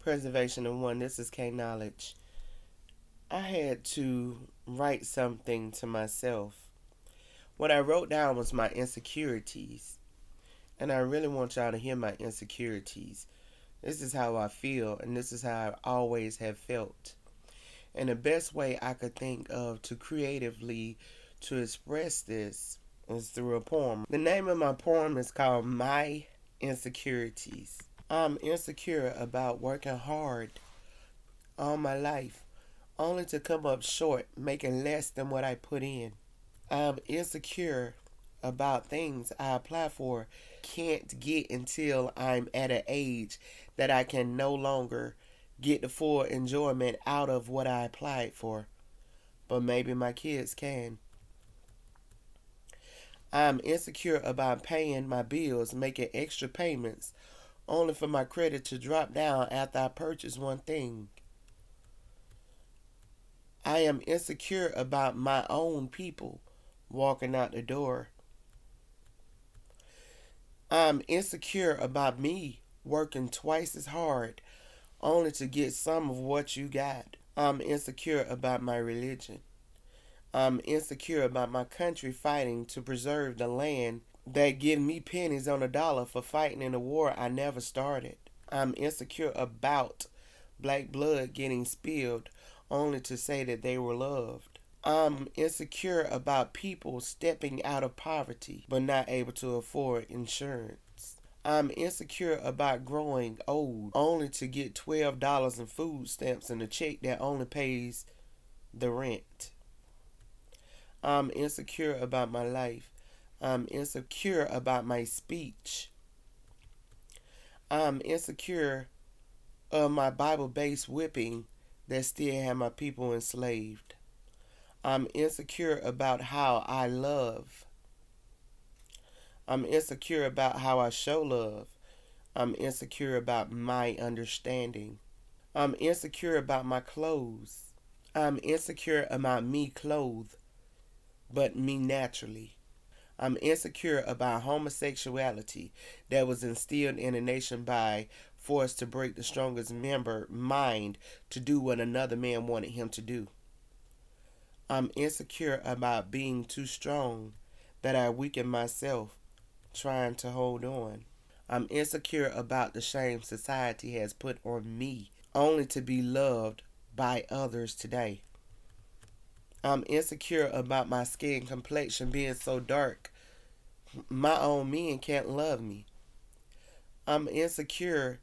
Preservation of One. This is K Knowledge. I had to write something to myself. What I wrote down was my insecurities. And I really want y'all to hear my insecurities. This is how I feel, and this is how I always have felt. And the best way I could think of to creatively to express this is through a poem. The name of my poem is called My Insecurities. I'm insecure about working hard all my life only to come up short, making less than what I put in. I'm insecure about things I apply for, can't get until I'm at an age that I can no longer get the full enjoyment out of what I applied for. But maybe my kids can. I'm insecure about paying my bills, making extra payments only for my credit to drop down after I purchase one thing. I am insecure about my own people walking out the door. I'm insecure about me working twice as hard only to get some of what you got. I'm insecure about my religion. I'm insecure about my country fighting to preserve the land that give me pennies on a dollar for fighting in a war I never started. I'm insecure about black blood getting spilled only to say that they were loved. I'm insecure about people stepping out of poverty but not able to afford insurance. I'm insecure about growing old only to get $12 in food stamps and a check that only pays the rent. I'm insecure about my life I'm insecure about my speech. I'm insecure of my Bible based whipping that still had my people enslaved. I'm insecure about how I love. I'm insecure about how I show love. I'm insecure about my understanding. I'm insecure about my clothes. I'm insecure about me clothed, but me naturally. I'm insecure about homosexuality that was instilled in a nation by force to break the strongest member mind to do what another man wanted him to do. I'm insecure about being too strong that I weaken myself trying to hold on. I'm insecure about the shame society has put on me only to be loved by others today. I'm insecure about my skin complexion being so dark. My own men can't love me. I'm insecure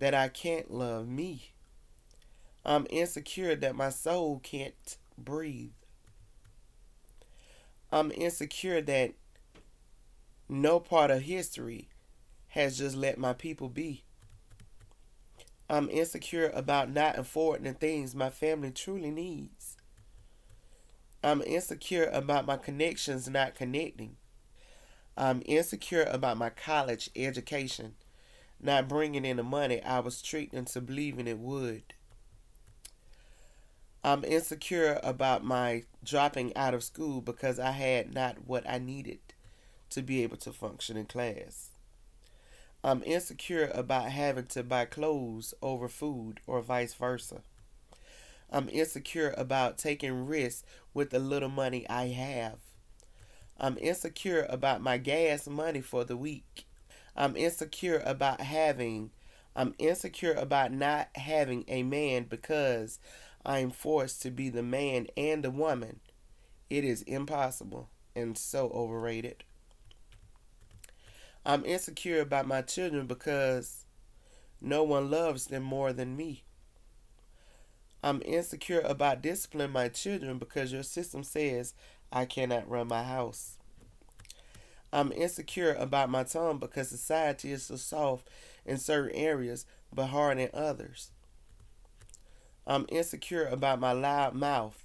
that I can't love me. I'm insecure that my soul can't breathe. I'm insecure that no part of history has just let my people be. I'm insecure about not affording the things my family truly needs. I'm insecure about my connections not connecting. I'm insecure about my college education not bringing in the money I was treating to believing it would. I'm insecure about my dropping out of school because I had not what I needed to be able to function in class. I'm insecure about having to buy clothes over food or vice versa. I'm insecure about taking risks with the little money I have. I'm insecure about my gas money for the week. I'm insecure about having, I'm insecure about not having a man because I'm forced to be the man and the woman. It is impossible and so overrated. I'm insecure about my children because no one loves them more than me. I'm insecure about disciplining my children because your system says I cannot run my house. I'm insecure about my tongue because society is so soft in certain areas but hard in others. I'm insecure about my loud mouth.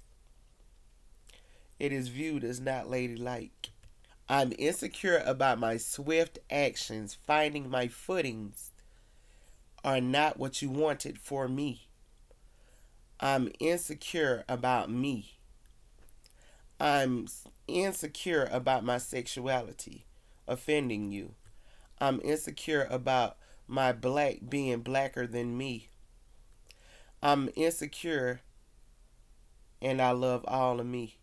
It is viewed as not ladylike. I'm insecure about my swift actions, finding my footings are not what you wanted for me. I'm insecure about me. I'm insecure about my sexuality offending you. I'm insecure about my black being blacker than me. I'm insecure and I love all of me.